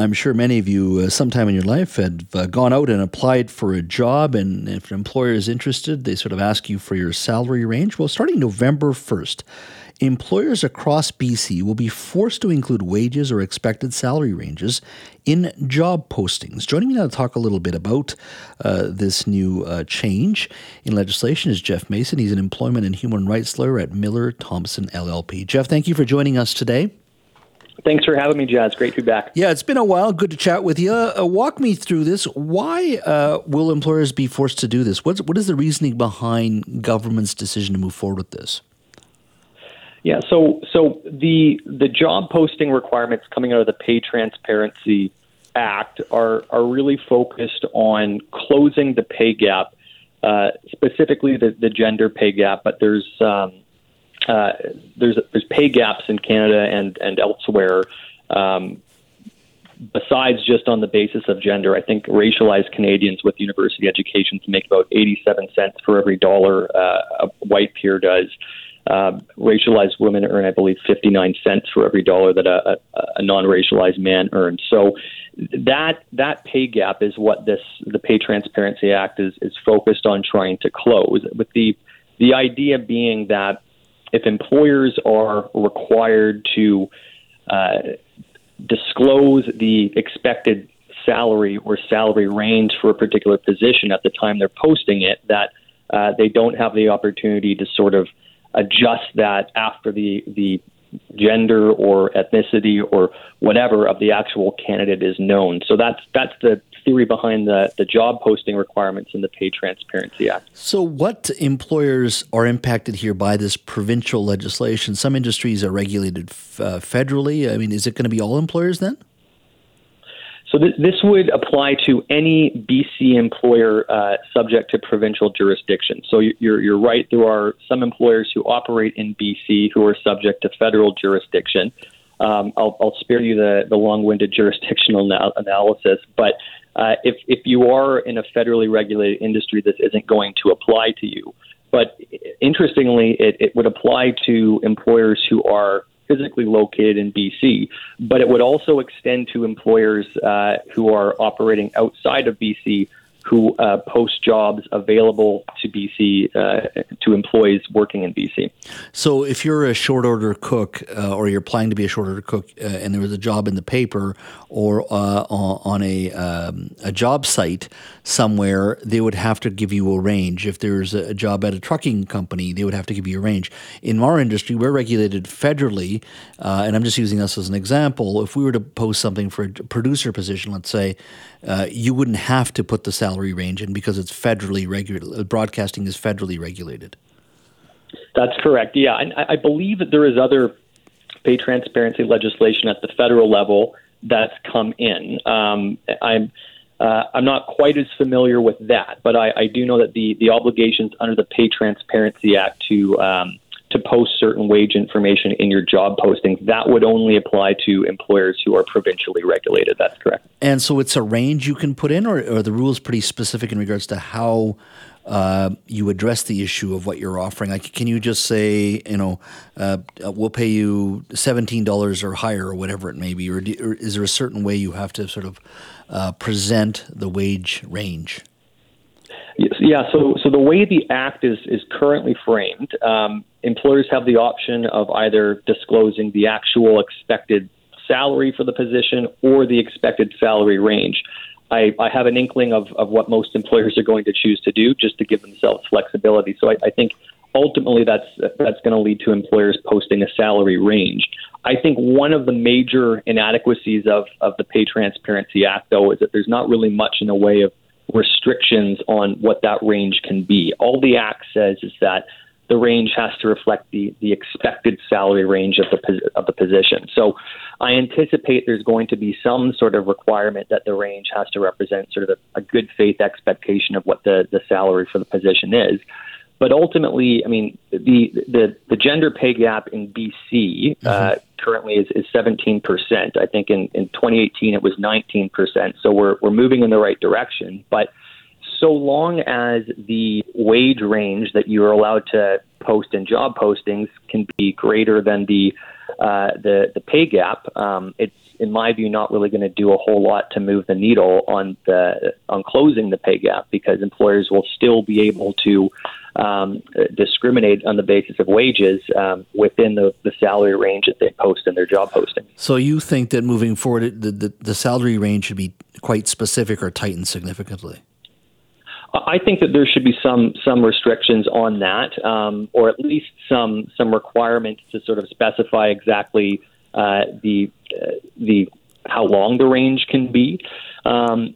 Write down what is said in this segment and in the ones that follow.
I'm sure many of you, uh, sometime in your life, have uh, gone out and applied for a job, and if an employer is interested, they sort of ask you for your salary range. Well, starting November 1st, employers across BC will be forced to include wages or expected salary ranges in job postings. Joining me now to talk a little bit about uh, this new uh, change in legislation is Geoff Mason. He's an employment and human rights lawyer at Miller Thomson LLP. Geoff, thank you for joining us today. Thanks for having me, Jazz. Great to be back. Yeah, it's been a while. Good to chat with you. Uh, walk me through this. Why uh, will employers be forced to do this? What's, what is the reasoning behind government's decision to move forward with this? Yeah, so so the the job posting requirements coming out of the Pay Transparency Act are are really focused on closing the pay gap, uh, specifically the, the gender pay gap. But there's um, uh, there's there's pay gaps in Canada and and elsewhere. Um, besides just on the basis of gender, I think racialized Canadians with university educations make about 87 cents for every dollar uh, a white peer does. Uh, racialized women earn, I believe, 59 cents for every dollar that a, a, a non-racialized man earns. So that that pay gap is what this the Pay Transparency Act is is focused on trying to close. With the the idea being that if employers are required to uh, disclose the expected salary or salary range for a particular position at the time they're posting it, that uh, they don't have the opportunity to sort of adjust that after the the gender or ethnicity or whatever of the actual candidate is known. So that's that's the theory behind the, the job posting requirements in the Pay Transparency Act. So, what employers are impacted here by this provincial legislation? Some industries are regulated uh, federally. I mean, is it going to be all employers then? So th- this would apply to any BC employer uh, subject to provincial jurisdiction. So you're, you're right. There are some employers who operate in BC who are subject to federal jurisdiction. Um, I'll, I'll, spare you the, the long-winded jurisdictional analysis, but uh, if, if you are in a federally regulated industry, this isn't going to apply to you. But interestingly, it, it would apply to employers who are physically located in BC, but it would also extend to employers uh, who are operating outside of BC who uh, post jobs available to BC uh, to employees working in BC. So, if you're a short order cook uh, or you're planning to be a short order cook, uh, and there was a job in the paper or uh, on a um, a job site somewhere, they would have to give you a range. If there's a job at a trucking company, they would have to give you a range. In our industry, we're regulated federally, uh, and I'm just using us as an example. If we were to post something for a producer position, let's say, you wouldn't have to put the salary salary range and because it's federally regulated, uh, broadcasting is federally regulated. That's correct. Yeah, and I believe that there is other pay transparency legislation at the federal level that's come in. Um, I'm uh, I'm not quite as familiar with that, but I, I, do know that the the obligations under the Pay Transparency Act to um, to post certain wage information in your job postings, that would only apply to employers who are provincially regulated. That's correct. And so it's a range you can put in, or, or are the rules pretty specific in regards to how uh, you address the issue of what you're offering? Like, can you just say, you know, uh, we'll pay you seventeen dollars or higher, or whatever it may be, or, do, or, is there a certain way you have to sort of uh, present the wage range? Yeah, so the way the act is is currently framed, um, employers have the option of either disclosing the actual expected salary for the position or the expected salary range. I, I have an inkling of, of what most employers are going to choose to do just to give themselves flexibility. So I, I think ultimately that's that's going to lead to employers posting a salary range. I think one of the major inadequacies of, of the Pay Transparency Act, though, is that there's not really much in the way of restrictions on what that range can be. All the Act says is that the range has to reflect the, the expected salary range of the of the position. So, I anticipate there's going to be some sort of requirement that the range has to represent sort of a, a good faith expectation of what the, the salary for the position is. But ultimately, I mean, the the, the gender pay gap in BC uh, mm-hmm. Currently is, is 17%. I think in, in 2018 it was 19%. So we're, we're moving in the right direction. But so long as the wage range that you're allowed to post in job postings can be greater than the uh, the the pay gap, um, it's in my view, not really going to do a whole lot to move the needle on the on closing the pay gap because employers will still be able to um, discriminate on the basis of wages um, within the, the salary range that they post in their job posting. So you think that moving forward, the, the, the salary range should be quite specific or tightened significantly? I think that there should be some some restrictions on that, um, or at least some some requirements to sort of specify exactly uh, the uh, the how long the range can be. Um,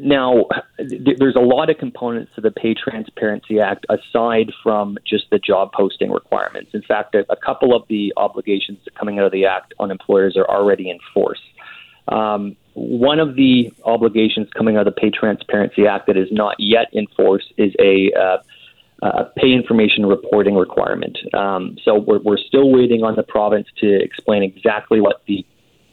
now, th- there's a lot of components to the Pay Transparency Act aside from just the job posting requirements. In fact, a, a couple of the obligations coming out of the Act on employers are already in force. Um, one of the obligations coming out of the Pay Transparency Act that is not yet in force is a uh, uh, pay information reporting requirement. Um, so we're, we're still waiting on the province to explain exactly what the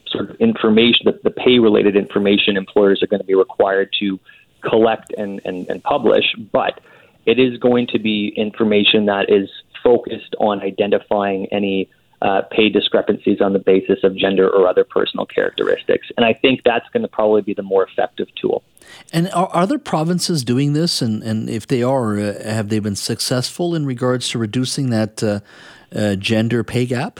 sort of information, the, the pay related information employers are going to be required to collect and, and, and publish, but it is going to be information that is focused on identifying any uh, pay discrepancies on the basis of gender or other personal characteristics. And I think that's going to probably be the more effective tool. And are other provinces doing this? And, and if they are, uh, have they been successful in regards to reducing that uh, uh gender pay gap?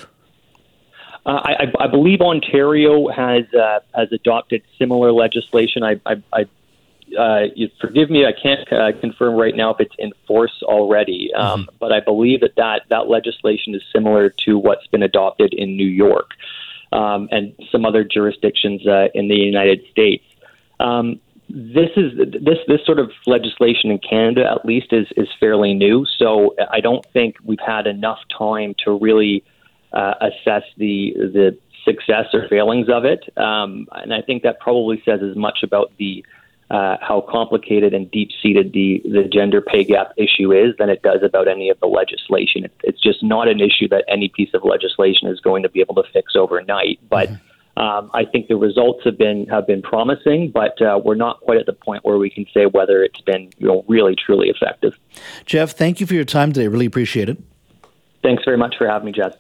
Uh, I, I, believe Ontario has uh, has adopted similar legislation. I, I, I uh, you forgive me, I can't uh, confirm right now if it's in force already, um, mm-hmm. but I believe that, that that legislation is similar to what's been adopted in New York um, and some other jurisdictions uh, in the United States. Um, this is this this sort of legislation in Canada, at least, is is fairly new. So I don't think we've had enough time to really uh, assess the the success or failings of it. Um, and I think that probably says as much about the uh, how complicated and deep seated the, the gender pay gap issue is than it does about any of the legislation. It, it's just not an issue that any piece of legislation is going to be able to fix overnight. But mm-hmm. um, I think the results have been have been promising, but uh, we're not quite at the point where we can say whether it's been you know really truly effective. Geoff, thank you for your time today. Really appreciate it. Thanks very much for having me, Jess.